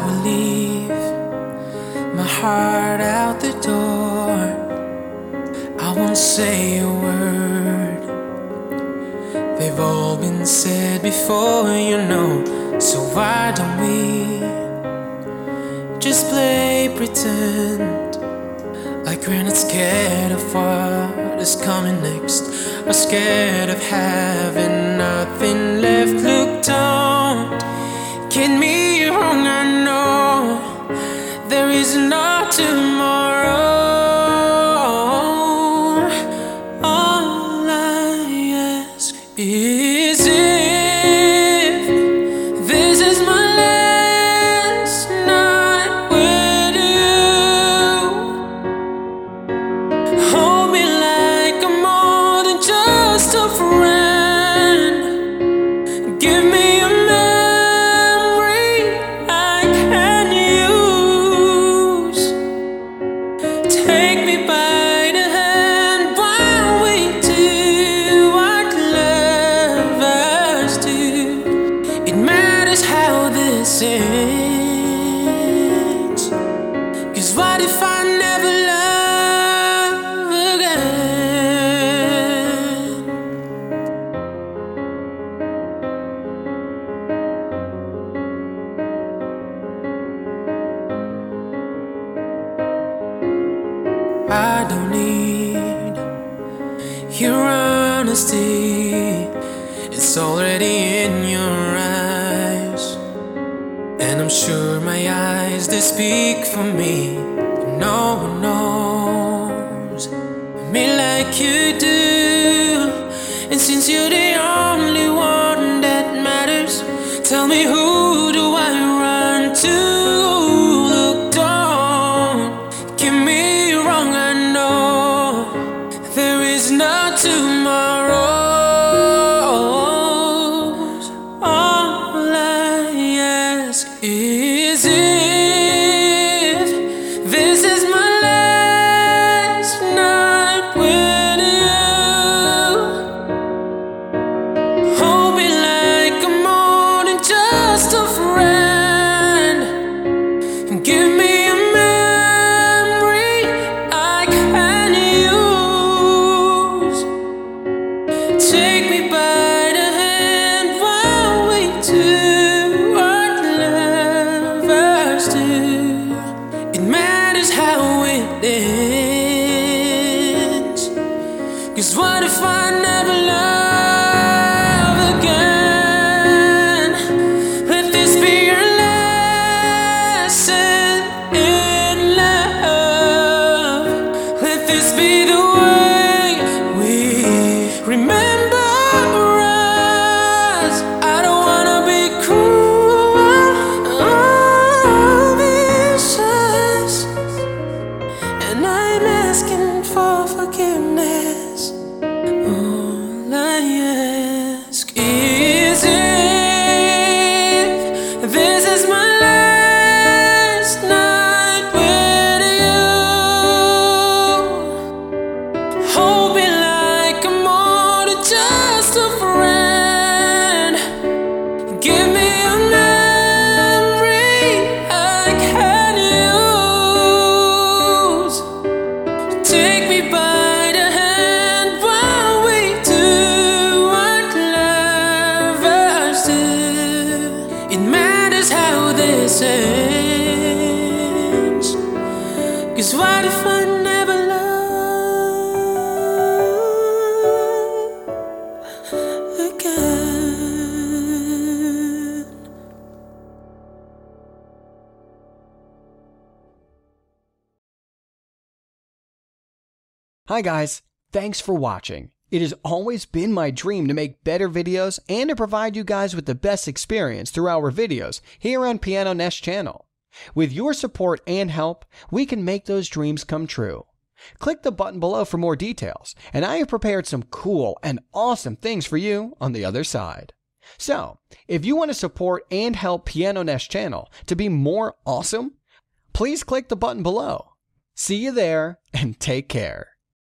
to leave my heart out the door. I won't say a word. They've all been said before, you know. So why don't we just play pretend? Like we're not scared of what is coming next, or scared of having nothing left. Look, don't get me no Cause what if I never love again? I don't need your honesty. It's already in your eyes. And I'm sure my eyes they speak for me. No one knows me like you do. And since you're the only one that matters, tell me who Cause what if I never love Hi guys, thanks for watching. It has always been my dream to make better videos and to provide you guys with the best experience through our videos here on Pianonation channel. With your support and help, we can make those dreams come true. Click the button below for more details, and I have prepared some cool and awesome things for you on the other side. So, if you want to support and help Pianonation channel to be more awesome, please click the button below. See you there and take care.